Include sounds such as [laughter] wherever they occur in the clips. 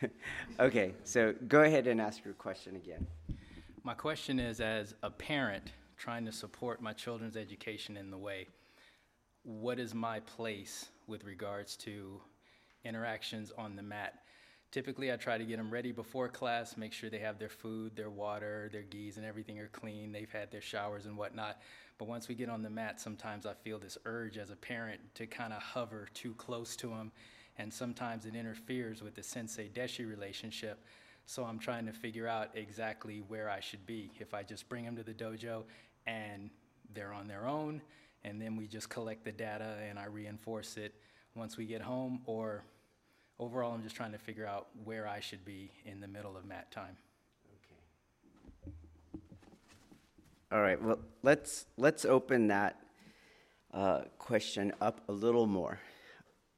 [laughs] okay, so go ahead and ask your question again. My question is as a parent trying to support my children's education in the way, what is my place with regards to interactions on the mat? Typically, I try to get them ready before class, make sure they have their food, their water, their gis, and everything are clean. They've had their showers and whatnot. But once we get on the mat, sometimes I feel this urge as a parent to kind of hover too close to them and sometimes it interferes with the sensei deshi relationship. So I'm trying to figure out exactly where I should be. If I just bring them to the dojo and they're on their own, and then we just collect the data and I reinforce it once we get home, or overall, I'm just trying to figure out where I should be in the middle of mat time. Okay. All right. Well, let's let's open that uh, question up a little more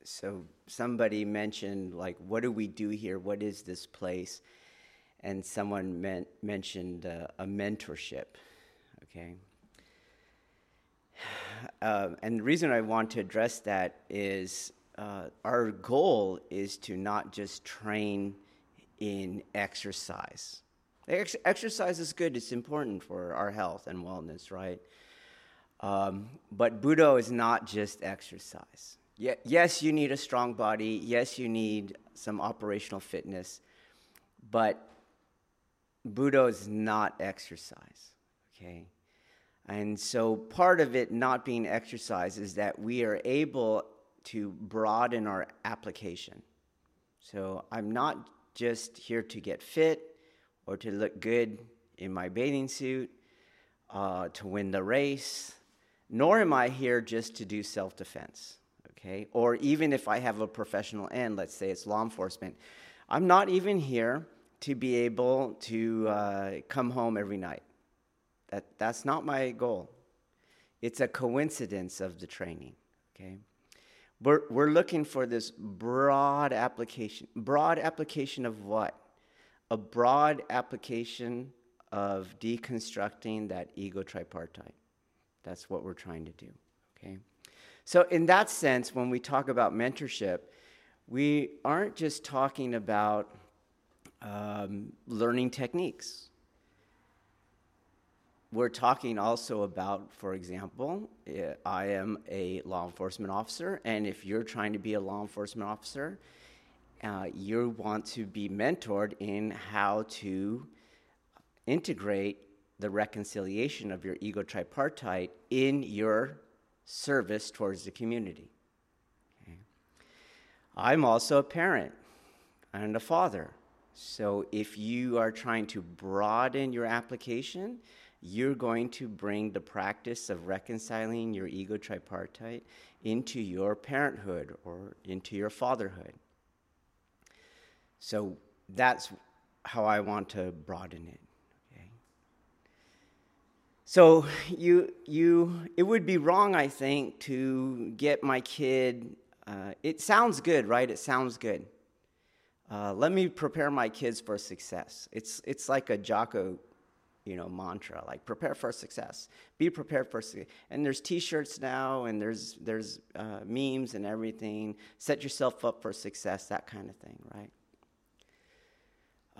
so somebody mentioned like what do we do here? What is this place? And someone meant, mentioned uh, a mentorship okay? [sighs] Uh, and the reason i want to address that is uh, our goal is to not just train in exercise. Ex- exercise is good. It's important for our health and wellness right? Um, but budo is not just exercise yes, you need a strong body. Yes, you need some operational fitness. But Budo is not exercise, okay? And so part of it not being exercise is that we are able to broaden our application. So I'm not just here to get fit or to look good in my bathing suit, uh, to win the race, nor am I here just to do self defense okay? Or even if I have a professional end, let's say it's law enforcement, I'm not even here to be able to uh, come home every night. That, that's not my goal. It's a coincidence of the training, okay? We're, we're looking for this broad application. Broad application of what? A broad application of deconstructing that ego tripartite. That's what we're trying to do, okay? So, in that sense, when we talk about mentorship, we aren't just talking about um, learning techniques. We're talking also about, for example, eh, I am a law enforcement officer, and if you're trying to be a law enforcement officer, uh, you want to be mentored in how to integrate the reconciliation of your ego tripartite in your service towards the community. Okay. I'm also a parent and a father. So if you are trying to broaden your application, you're going to bring the practice of reconciling your ego tripartite into your parenthood or into your fatherhood. So that's how I want to broaden it. So you you it would be wrong, I think, to get my kid. Uh, it sounds good, right? It sounds good. Uh, let me prepare my kids for success. It's it's like a Jocko, you know, mantra, like prepare for success. Be prepared for success. And there's T-shirts now, and there's there's uh, memes and everything. Set yourself up for success, that kind of thing, right?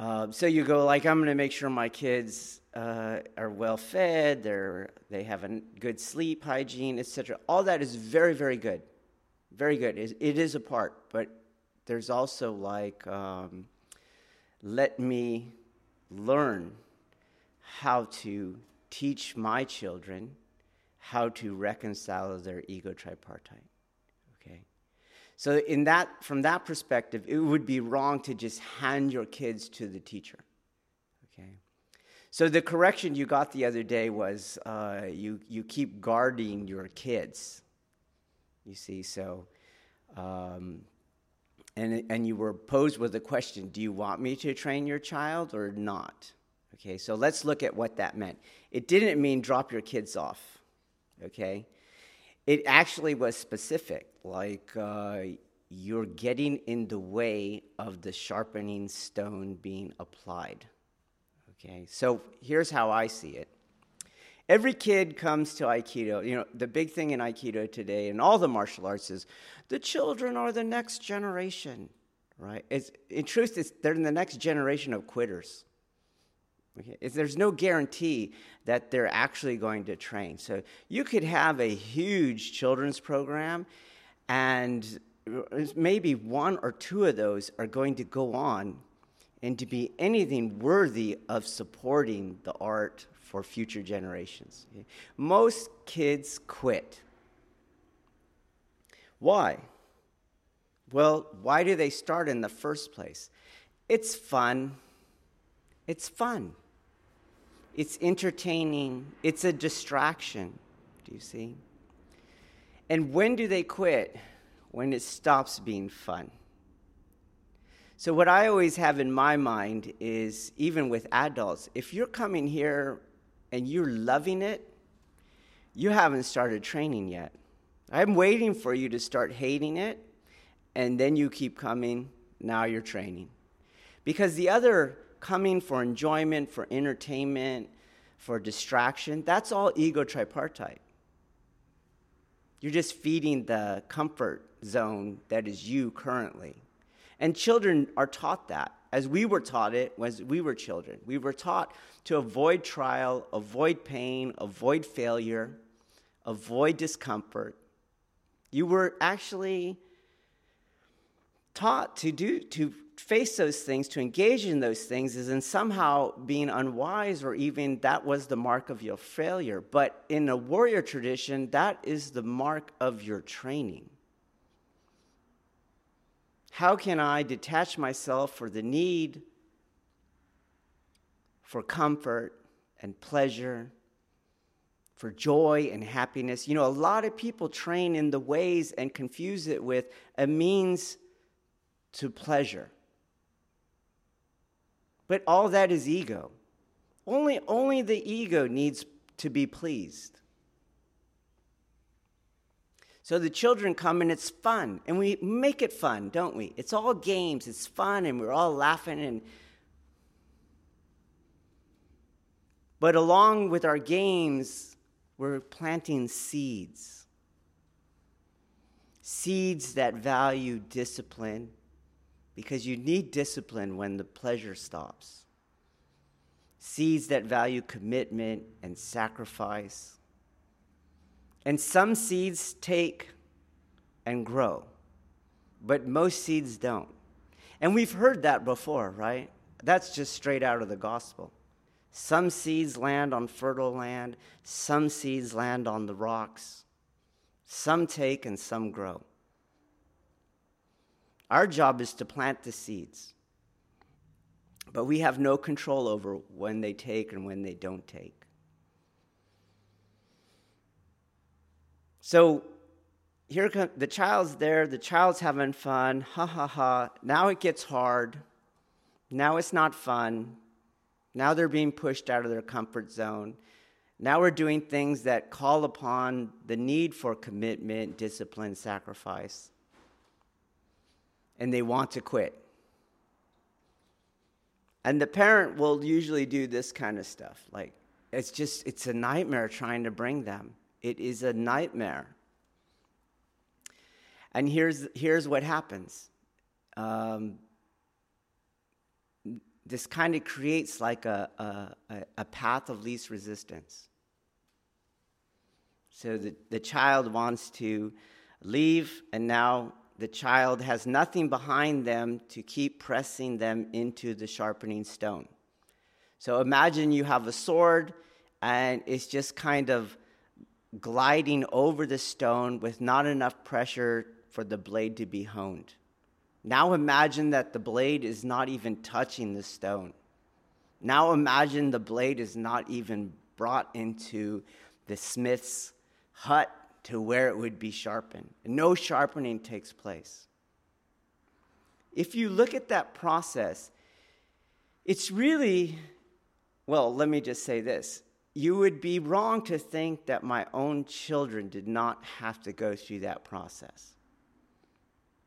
Uh, so you go like, I'm going to make sure my kids uh, are well fed, they're, they have a good sleep hygiene, etc. All that is very, very good. Very good. It, it is a part, but there's also like, um, let me learn how to teach my children how to reconcile their ego tripartite. So in that, from that perspective, it would be wrong to just hand your kids to the teacher. Okay. So the correction you got the other day was uh, you you keep guarding your kids. You see, so Um, and, and you were posed with the question do you want me to train your child or not? Okay, so let's look at what that meant. It didn't mean drop your kids off, okay? It actually was specific, like uh, you're getting in the way of the sharpening stone being applied. Okay, so here's how I see it. Every kid comes to Aikido. You know, the big thing in Aikido today and all the martial arts is the children are the next generation, right? It's, in truth, it's, they're in the next generation of quitters. Okay? there's no guarantee that they're actually going to train. So you could have a huge children's program, and uh, maybe one or two of those are going to go on and to be anything worthy of supporting the art for future generations. Most kids quit. Why? Well, why do they start in the first place? It's fun. It's fun. It's entertaining. It's a distraction. Do you see? And when do they quit? When it stops being fun. So, what I always have in my mind is even with adults, if you're coming here and you're loving it, you haven't started training yet. I'm waiting for you to start hating it, and then you keep coming, now you're training. Because the other coming for enjoyment, for entertainment, for distraction, that's all ego tripartite. You're just feeding the comfort zone that is you currently. And children are taught that, as we were taught it when we were children. We were taught to avoid trial, avoid pain, avoid failure, avoid discomfort. You were actually taught to do to face those things, to engage in those things, is in somehow being unwise, or even that was the mark of your failure. But in a warrior tradition, that is the mark of your training. How can I detach myself for the need for comfort and pleasure, for joy and happiness? You know, a lot of people train in the ways and confuse it with a means to pleasure. But all that is ego. Only, only the ego needs to be pleased. So the children come and it's fun, and we make it fun, don't we? It's all games, it's fun, and we're all laughing. And but along with our games, we're planting seeds. Seeds that value discipline, because you need discipline when the pleasure stops. Seeds that value commitment and sacrifice and some seeds take and grow, but most seeds don't. And we've heard that before, right? That's just straight out of the gospel. Some seeds land on fertile land, some seeds land on the rocks, some take and some grow. Our job is to plant the seeds, but we have no control over when they take and when they don't take. So here come, the child's there, the child's having fun, ha ha ha. Now it gets hard. Now it's not fun. Now they're being pushed out of their comfort zone. Now we're doing things that call upon the need for commitment, discipline, sacrifice. And they want to quit. And the parent will usually do this kind of stuff. Like, it's just, it's a nightmare trying to bring them. It is a nightmare. And here's, here's what happens um, this kind of creates like a, a, a path of least resistance. So the, the child wants to leave, and now the child has nothing behind them to keep pressing them into the sharpening stone. So imagine you have a sword, and it's just kind of gliding over the stone with not enough pressure for the blade to be honed. Now imagine that the blade is not even touching the stone. Now imagine the blade is not even brought into the smith's hut to where it would be sharpened. No sharpening takes place. If you look at that process, it's really, well, let me just say this. You would be wrong to think that my own children did not have to go through that process.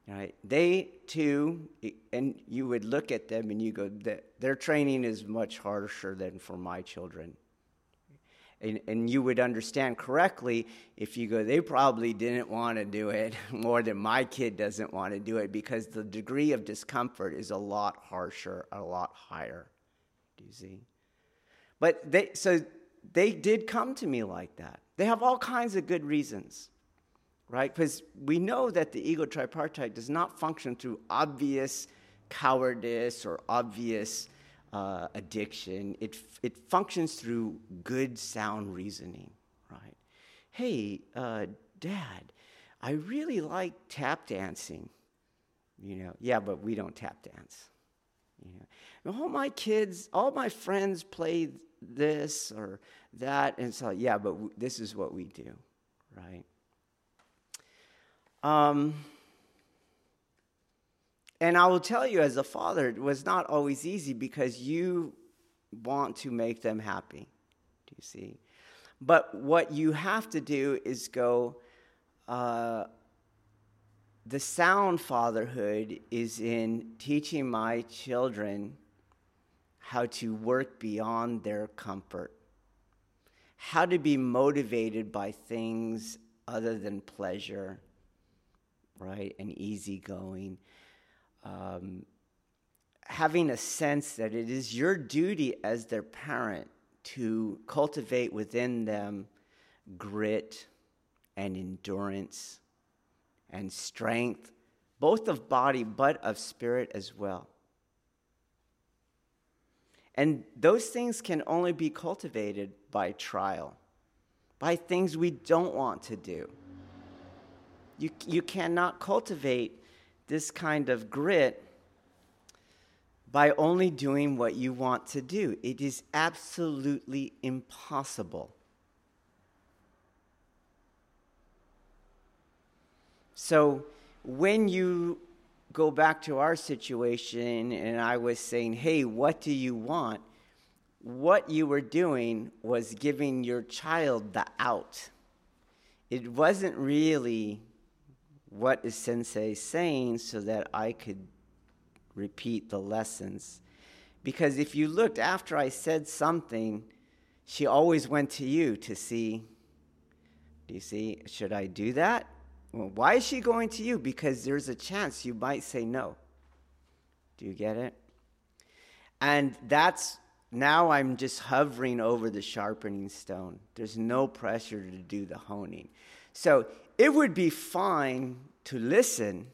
Right? They too, and you would look at them and you go, their training is much harsher than for my children. And, and you would understand correctly if you go, they probably didn't want to do it [laughs] more than my kid doesn't want to do it because the degree of discomfort is a lot harsher, a lot higher. Do you see? But they, so they did come to me like that. They have all kinds of good reasons right? Because we know that the ego tripartite does not function through obvious cowardice or obvious uh, addiction. It, it functions through good, sound reasoning, right? Hey, uh, Dad, I really like tap dancing. You know, yeah, but we don't tap dance. You know, all my kids, all my friends play this or that, and so yeah, but w- this is what we do, right? Um, and I will tell you, as a father, it was not always easy because you want to make them happy. Do you see? But what you have to do is go, uh, the sound fatherhood is in teaching my children how to work beyond their comfort, how to be motivated by things other than pleasure right, and easygoing. Um, having a sense that it is your duty as their parent to cultivate within them grit and endurance and strength, both of body but of spirit as well. And those things can only be cultivated by trial, by things we don't want to do. You, you cannot cultivate this kind of grit by only doing what you want to do. It is absolutely impossible. So when you go back to our situation and I was saying, hey, what do you want? What you were doing was giving your child the out. It wasn't really what is Sensei saying so that I could repeat the lessons. Because if you looked after I said something, she always went to you to see, do you see, should I do that? Well, why is she going to you? Because there's a chance you might say no. Do you get it? And that's now I'm just hovering over the sharpening stone. There's no pressure to do the honing. So it would be fine to listen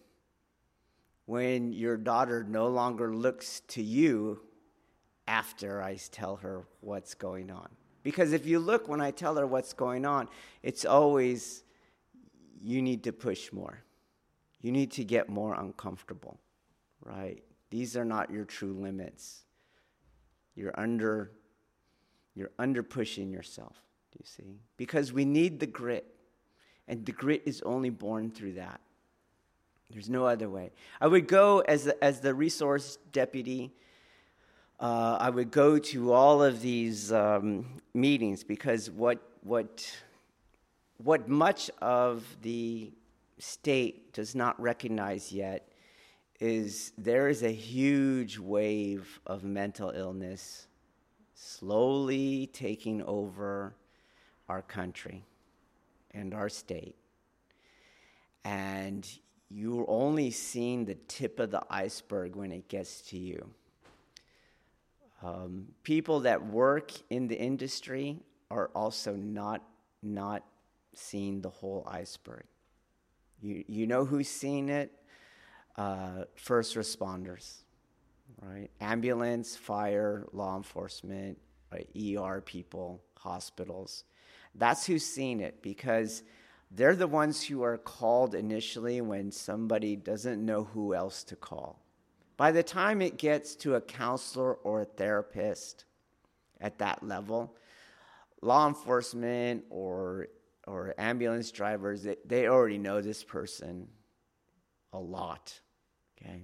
when your daughter no longer looks to you after I tell her what's going on. Because if you look when I tell her what's going on, it's always, you need to push more. You need to get more uncomfortable, right? These are not your true limits. You're under, you're under pushing yourself, do you see? Because we need the grit. And the grit is only born through that. There's no other way. I would go as the, as the resource deputy. Uh, I would go to all of these um, meetings because what what what much of the state does not recognize yet is there is a huge wave of mental illness slowly taking over our country and our state. And you're only seeing the tip of the iceberg when it gets to you. Um, people that work in the industry are also not, not seeing the whole iceberg. You, you know who's seeing it? Uh, first responders, right? Ambulance, fire, law enforcement, right? ER people, hospitals. That's who's seeing it because they're the ones who are called initially when somebody doesn't know who else to call. By the time it gets to a counselor or a therapist at that level, law enforcement or or ambulance drivers, they, they already know this person a lot. Okay?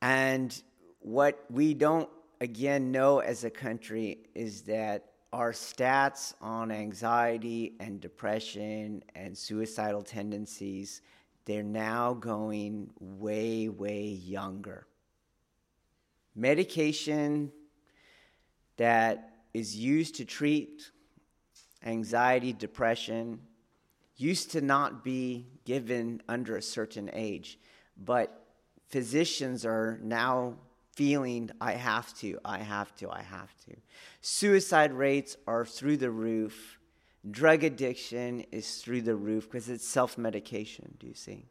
And what we don't, again, know as a country is that our stats on anxiety and depression and suicidal tendencies they're now going way way younger. Medication that is used to treat anxiety depression used to not be given under a certain age but physicians are now feeling I have to, I have to, I have to. Suicide rates are through the roof. Drug addiction is through the roof because it's self medication, do you see?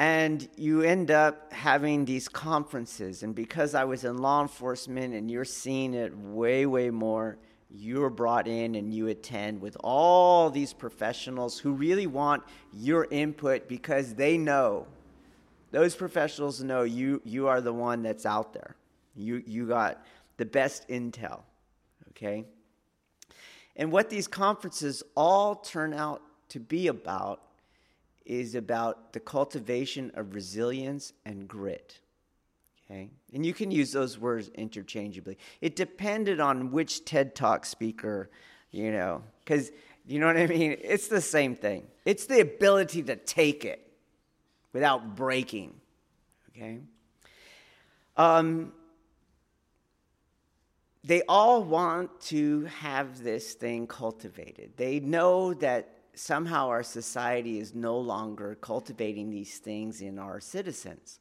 And you end up having these conferences. And because I was in law enforcement and you're seeing it way, way more, you're brought in and you attend with all these professionals who really want your input because they know those professionals know you you are the one that's out there. You you got the best intel. Okay? And what these conferences all turn out to be about is about the cultivation of resilience and grit. Okay? And you can use those words interchangeably. It depended on which TED Talk speaker, you know, because you know what I mean? It's the same thing. It's the ability to take it without breaking. Okay? Um, they all want to have this thing cultivated. They know that somehow our society is no longer cultivating these things in our citizens.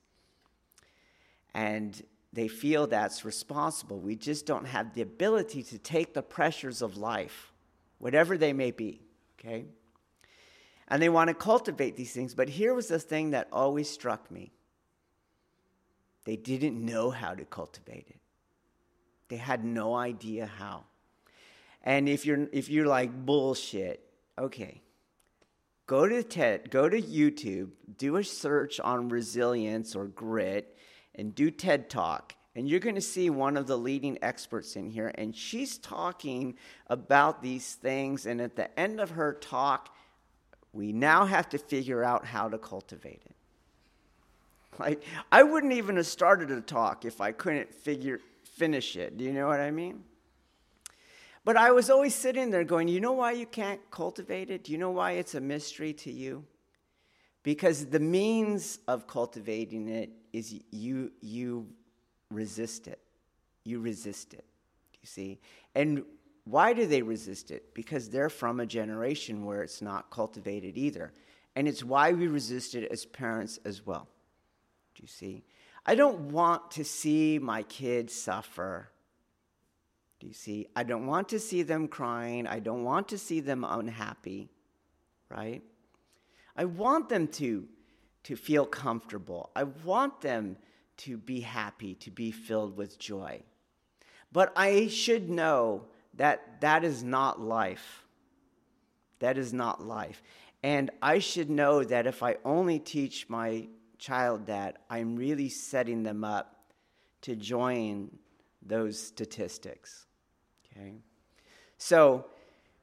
And they feel that's responsible. We just don't have the ability to take the pressures of life, whatever they may be, okay? And they want to cultivate these things. But here was the thing that always struck me they didn't know how to cultivate it. They had no idea how. And if you're if you're like bullshit, okay. Go to TED, go to YouTube, do a search on resilience or grit and do TED Talk and you're going to see one of the leading experts in here and she's talking about these things and at the end of her talk we now have to figure out how to cultivate it like I wouldn't even have started a talk if I couldn't figure finish it. Do you know what I mean? But I was always sitting there going, you know why you can't cultivate it? Do you know why it's a mystery to you? Because the means of cultivating it is you you resist it. You resist it. Do you see? And why do they resist it? Because they're from a generation where it's not cultivated either. And it's why we resist it as parents as well. Do you see? I don't want to see my kids suffer. Do you see? I don't want to see them crying. I don't want to see them unhappy, right? I want them to, to feel comfortable. I want them to be happy, to be filled with joy. But I should know that that is not life. That is not life. And I should know that if I only teach my child that, I'm really setting them up to join those statistics. Okay? So,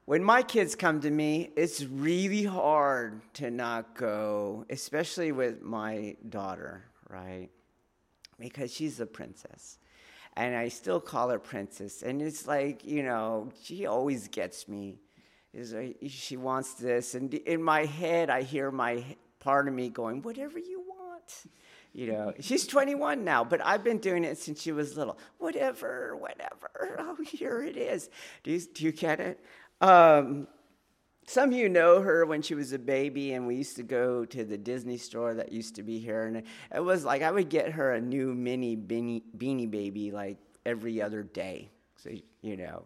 when my kids come to me, it's really hard to not go, especially with my daughter, right? Because she's a princess. And I still call her princess. And it's like, you know, she always gets me. Is she wants this. And in my head, I hear my part of me going, whatever you want." you know, she's 21 now, but I've been doing it since she was little. Whatever, whatever. [laughs] Oh, here it is. Do you, do you get it? Um, some of you know her when she was a baby, and we used to go to the Disney store that used to be here. And it was like I would get her a new mini beanie, beanie baby like every other day. So, you know,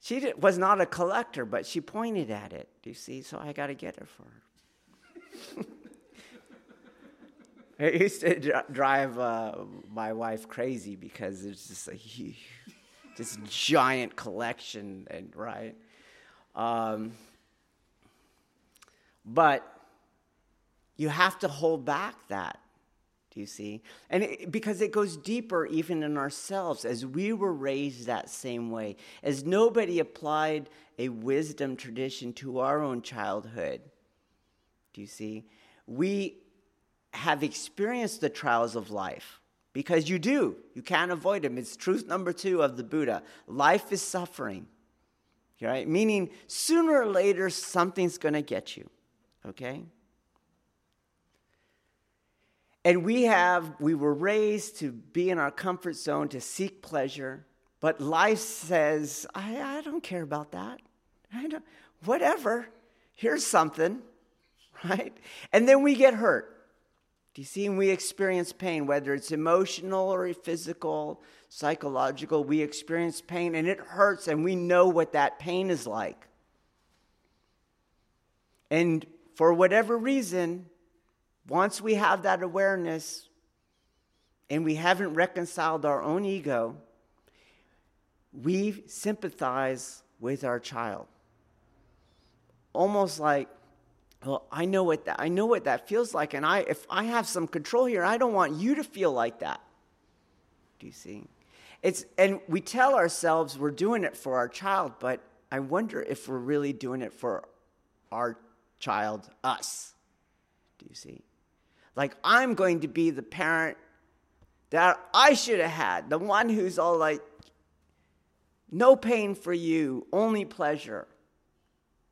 she did, was not a collector, but she pointed at it. Do you see? So I got to get it for her. [laughs] It used to drive uh, my wife crazy because it's just a huge, this giant collection, and right. Um, but you have to hold back that Do you see? And it, because it goes deeper even in ourselves, as we were raised that same way, as nobody applied a wisdom tradition to our own childhood. Do you see? We have experienced the trials of life because you do. You can't avoid them. It's truth number two of the Buddha. Life is suffering, right? Meaning sooner or later something's going to get you, okay? And we have, we were raised to be in our comfort zone, to seek pleasure, but life says, I, I don't care about that. I don't, whatever, here's something, [laughs] right? And then we get hurt. Do you see? And we experience pain, whether it's emotional or physical, psychological, we experience pain and it hurts, and we know what that pain is like. And for whatever reason, once we have that awareness and we haven't reconciled our own ego, we sympathize with our child. Almost like, well, I know what that I know what that feels like, and I if I have some control here, I don't want you to feel like that. Do you see? It's and we tell ourselves we're doing it for our child, but I wonder if we're really doing it for our child, us. Do you see? Like, I'm going to be the parent that I should have had, the one who's all like, no pain for you, only pleasure.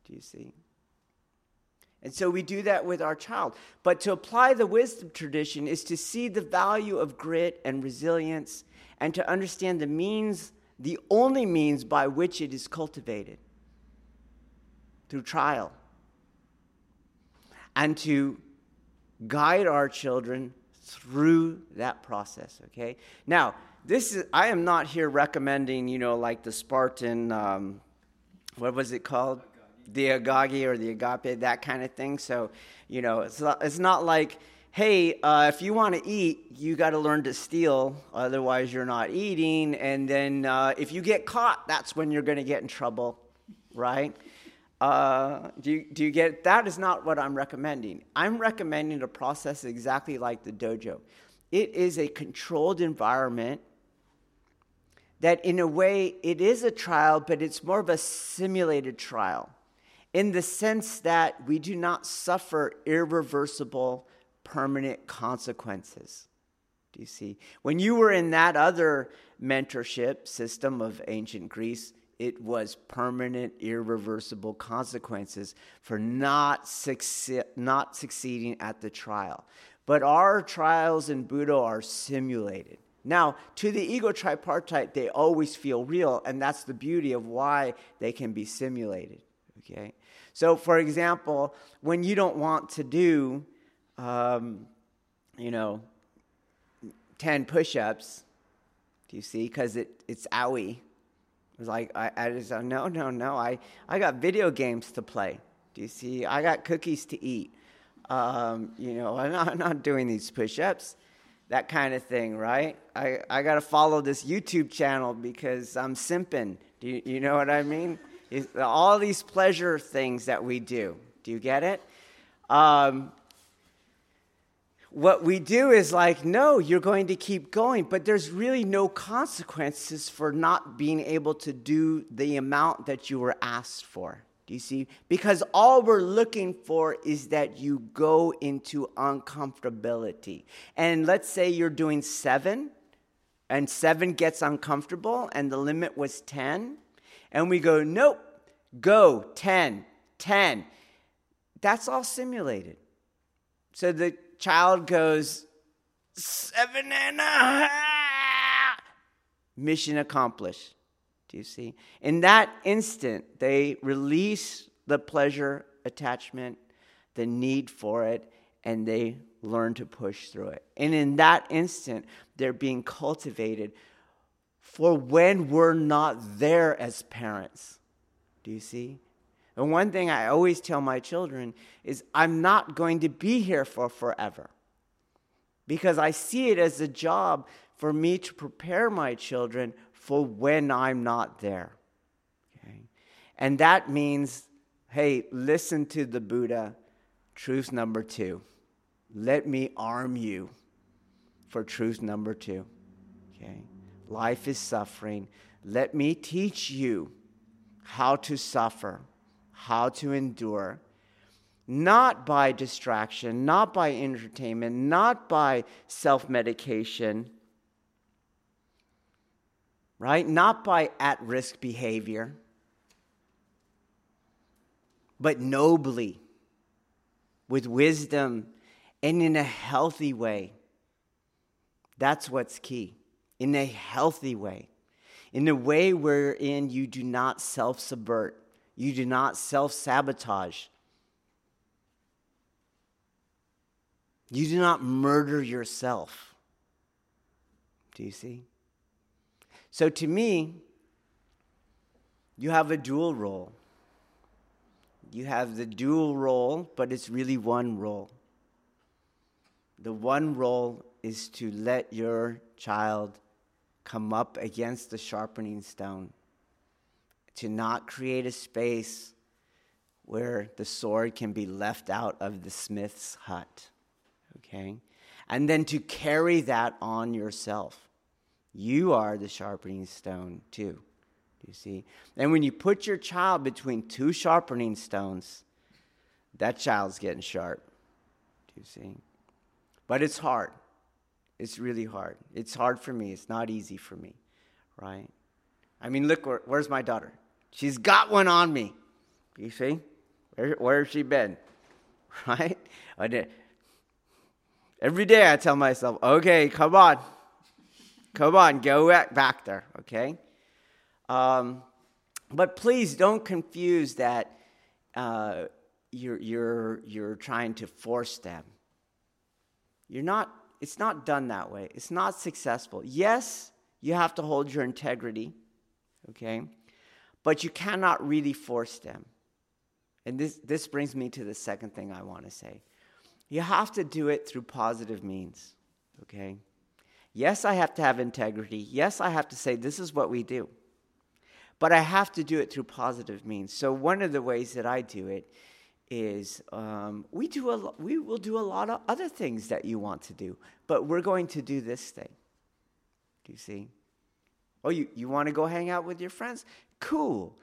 Do you see? And so we do that with our child. But to apply the wisdom tradition is to see the value of grit and resilience and to understand the means, the only means by which it is cultivated through trial. And to guide our children through that process, okay? Now, this is, I am not here recommending, you know, like the Spartan, um, what was it called? The agagi or the agape, that kind of thing. So, you know, it's not, it's not like, hey, uh, if you want to eat, you got to learn to steal, otherwise, you're not eating. And then uh, if you get caught, that's when you're going to get in trouble, right? Uh, do, you, do you get that? Is not what I'm recommending. I'm recommending a process exactly like the dojo. It is a controlled environment that, in a way, it is a trial, but it's more of a simulated trial in the sense that we do not suffer irreversible, permanent consequences. Do you see? When you were in that other mentorship system of ancient Greece, it was permanent, irreversible consequences for not, not succeeding at the trial. But our trials in Budo are simulated. Now, to the ego tripartite, they always feel real, and that's the beauty of why they can be simulated. Okay? So, for example, when you don't want to do, um, you know, 10 push ups, do you see? Because it, it's owie was like, I, I just, no, no, no. I, I got video games to play. Do you see? I got cookies to eat. Um, you know, [laughs] I'm not, I'm not doing these push ups, that kind of thing, right? I, I got to follow this YouTube channel because I'm simping. Do you, you know what I mean? It's all these pleasure things that we do. Do you get it? Um, what we do is like, no, you're going to keep going, but there's really no consequences for not being able to do the amount that you were asked for. Do you see? Because all we're looking for is that you go into uncomfortability. And let's say you're doing seven, and seven gets uncomfortable, and the limit was 10, and we go, nope, go 10, 10. That's all simulated. So the child goes, seven and a half. Mission accomplished. Do you see? In that instant, they release the pleasure attachment, the need for it, and they learn to push through it. And in that instant, they're being cultivated for when we're not there as parents. Do you see? And one thing I always tell my children is I'm not going to be here for forever because I see it as a job for me to prepare my children for when I'm not there. Okay? And that means, hey, listen to the Buddha, truth number two. Let me arm you. for truth number two. Okay? Life is suffering. Let me teach you how to suffer, how to endure, not by distraction, not by entertainment, not by self medication, right? Not by at risk behavior, but nobly, with wisdom, and in a healthy way. That's what's key. In a healthy way. In a way wherein you do not self subvert, you do not self sabotage, you do not murder yourself. Do you see? So to me, you have a dual role. You have the dual role, but it's really one role. The one role is to let your child come up against the sharpening stone, to not create a space where the sword can be left out of the smith's hut. Okay? And then to carry that on yourself. You are the sharpening stone, too. You see? And when you put your child between two sharpening stones, that child's getting sharp. Do you see? But it's hard. It's really hard. It's hard for me. It's not easy for me, right? I mean, look, where, where's my daughter? She's got one on me. You see? Where, where has she been? [laughs] Right? Every day I tell myself, okay, come on. Come on, go back there, okay? Um, but please don't confuse that uh, you're, you're, you're trying to force them. You're not it's not done that way. It's not successful. Yes, you have to hold your integrity, okay? But you cannot really force them. And this, this brings me to the second thing I want to say. You have to do it through positive means, okay? Yes, I have to have integrity. Yes, I have to say, this is what we do. But I have to do it through positive means. So, one of the ways that I do it is um, we do a we will do a lot of other things that you want to do, but we're going to do this thing. Do you see? Oh, you, you want to go hang out with your friends? Cool.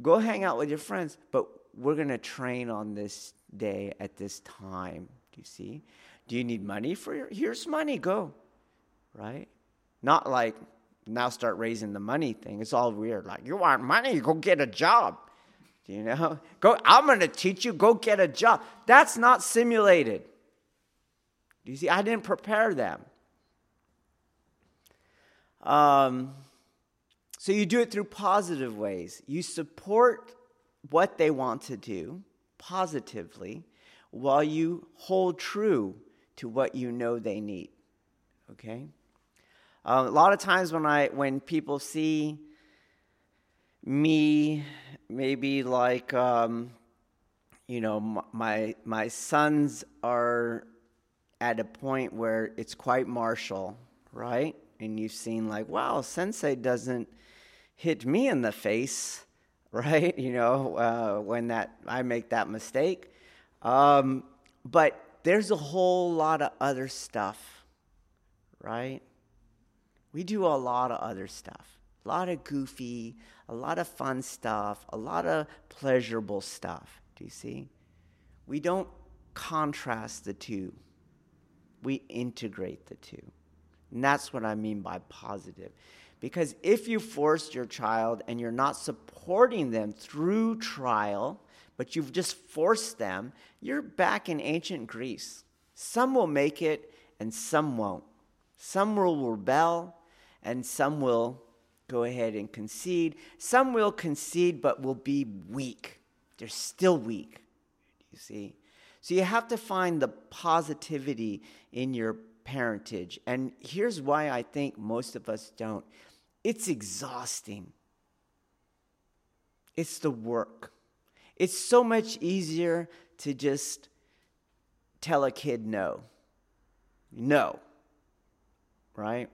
Go hang out with your friends, but we're going to train on this day at this time. Do you see? Do you need money for your here's money, go. Right? Not like now start raising the money thing. It's all weird. Like, you want money, go get a job. Do you know? Go, I'm going to teach you, go get a job. That's not simulated. Do you see? I didn't prepare them. Um, so you do it through positive ways. You support what they want to do positively while you hold true to what you know they need. Okay? Um, a lot of times when I when people see me maybe like um, you know my my sons are at a point where it's quite martial right and you've seen like wow sensei doesn't hit me in the face [laughs] right you know uh, when that i make that mistake um, but there's a whole lot of other stuff right we do a lot of other stuff a lot of goofy, a lot of fun stuff, a lot of pleasurable stuff. Do you see? We don't contrast the two, we integrate the two. And that's what I mean by positive. Because if you force your child and you're not supporting them through trial, but you've just forced them, you're back in ancient Greece. Some will make it and some won't. Some will rebel and some will go ahead and concede. Some will concede but will be weak. They're still weak, you see. So you have to find the positivity in your parentage. And here's why I think most of us don't it's exhausting, it's the work. It's so much easier to just tell a kid no. No. Right?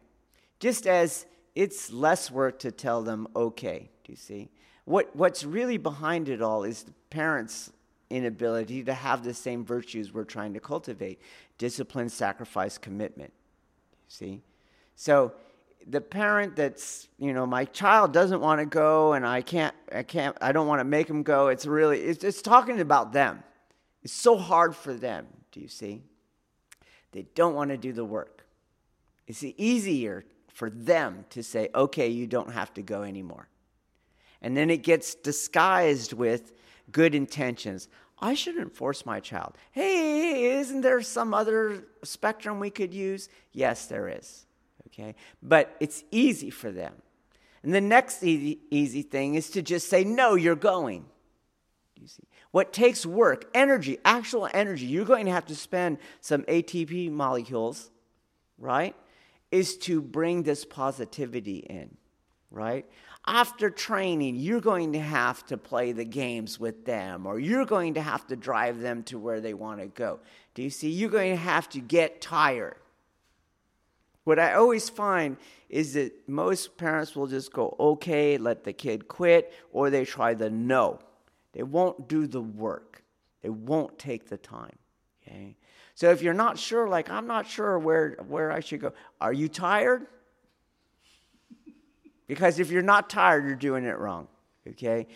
Just as it's less work to tell them okay. Do you see? What, what's really behind it all is the parents' inability to have the same virtues we're trying to cultivate discipline, sacrifice, commitment. See? So the parent that's, you know, my child doesn't want to go and I can't, I can't, I don't want to make him go. It's really, it's, it's talking about them. It's so hard for them. Do you see? They don't want to do the work. It's easier for them to say, okay, you don't have to go anymore. And then it gets disguised with good intentions. I shouldn't force my child. Hey, isn't there some other spectrum we could use? Yes, there is. Okay? But it's easy for them. And the next easy, easy thing is to just say, no, you're going. You see? What takes work, energy, actual energy, you're going to have to spend some ATP molecules, right? Is to bring this positivity in, right? After training, you're going to have to play the games with them, or you're going to have to drive them to where they want to go. Do you see? You're going to have to get tired. What I always find is that most parents will just go, okay, let the kid quit, or they try the no. They won't do the work, they won't take the time. Okay? So if you're not sure, like, I'm not sure where, where I should go, are you tired? Because if you're not tired, you're doing it wrong. Okay?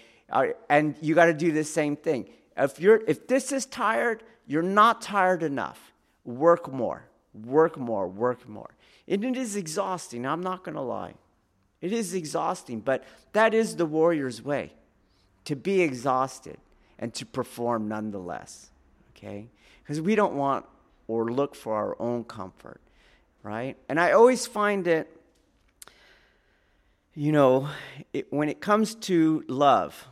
And you got to do the same thing. If, you're, if this is tired, you're not tired enough. Work more, work more, work more. And it is exhausting, I'm not going to lie. It is exhausting, but that is the warrior's way to be exhausted and to perform nonetheless. Okay? Because we don't want or look for our own comfort, right? And I always find it you know, it, when it comes to love,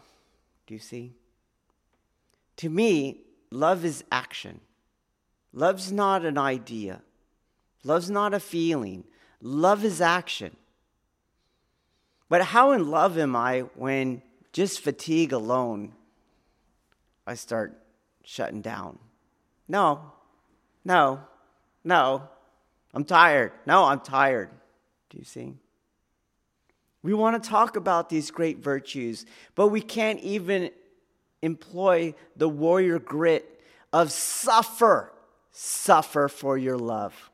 do you see? To me, love is action. Love's not an idea. Love's not a feeling. Love is action. But how in love am I when just fatigue alone I start shutting down? No, no, no. I'm tired. No, I'm tired. Do you see? We want to talk about these great virtues, but we can't even employ the warrior grit of suffer, suffer for your love.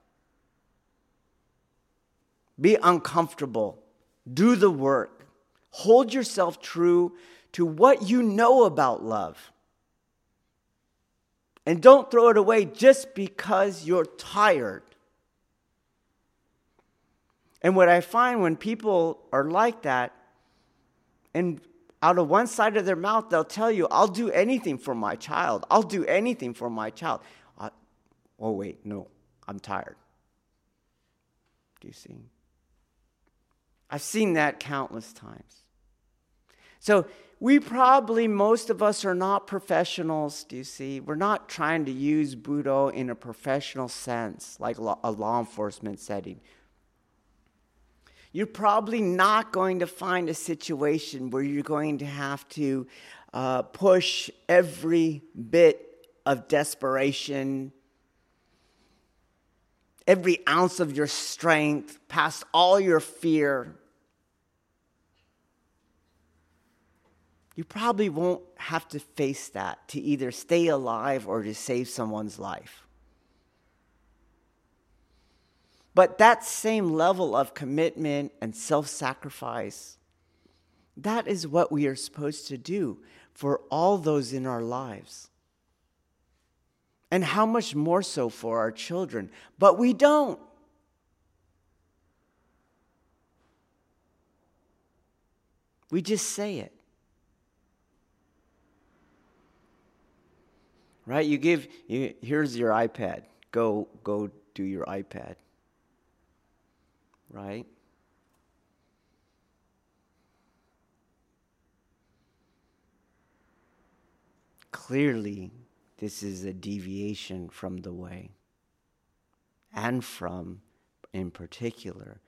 Be uncomfortable, do the work, hold yourself true to what you know about love. And don't throw it away just because you're tired. And what I find when people are like that, and out of one side of their mouth, they'll tell you, I'll do anything for my child. I'll do anything for my child. Uh, oh, wait, no, I'm tired. Do you see? I've seen that countless times. So, we probably, most of us, are not professionals, do you see? We're not trying to use Budo in a professional sense, like a law enforcement setting you're probably not going to find a situation where you're going to have to uh, push every bit of desperation, every ounce of your strength, past all your fear. You probably won't have to face that to either stay alive or to save someone's life. But that same level of commitment and self sacrifice, that is what we are supposed to do for all those in our lives. And how much more so for our children. But we don't. We just say it. Right? You give you, here's your iPad. Go go do your iPad right? Clearly, this is a deviation from the way, and from, in particular,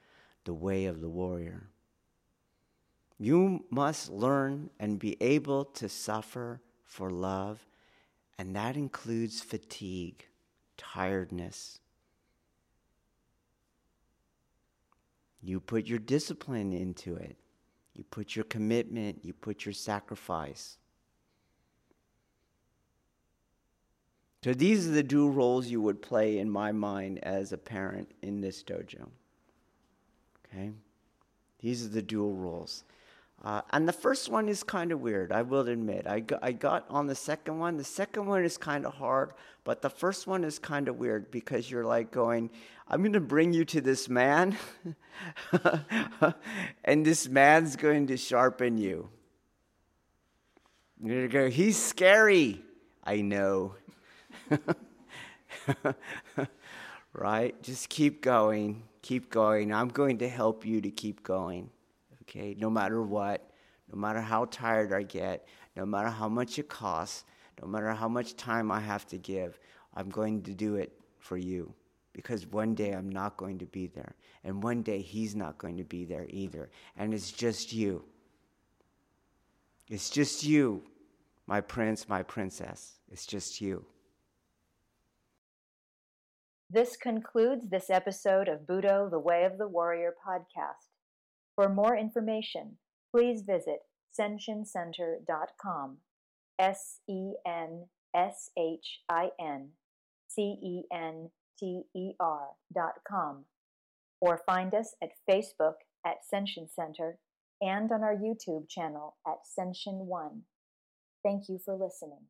the way of the warrior. You must learn and be able to suffer for love, and that includes fatigue, tiredness, You put your discipline into it. You put your commitment, you put your sacrifice. So these are the dual roles you would play in my mind as a parent in this dojo. Okay? These are the dual roles. Uh, and the first one is kind of weird, I will admit. I got, I got on the second one. The second one is kind of hard, but the first one is kind of weird because you're like going, I'm going to bring you to this man, [laughs] and this man's going to sharpen you. You're going to go, he's scary. I know. [laughs] right? Just keep going. Keep going. I'm going to help you to keep going okay? No matter what, no matter how tired I get, no matter how much it costs, no matter how much time I have to give, I'm going to do it for you. Because one day I'm not going to be there. And one day he's not going to be there either. And it's just you. It's just you, my prince, my princess. It's just you. This concludes this episode of Budo, the Way of the Warrior podcast. For more information, please visit senshincenter.com. S E N S H I N C E N T E R.com. Or find us at Facebook at Senshin Center and on our YouTube channel at Senshin One. Thank you for listening.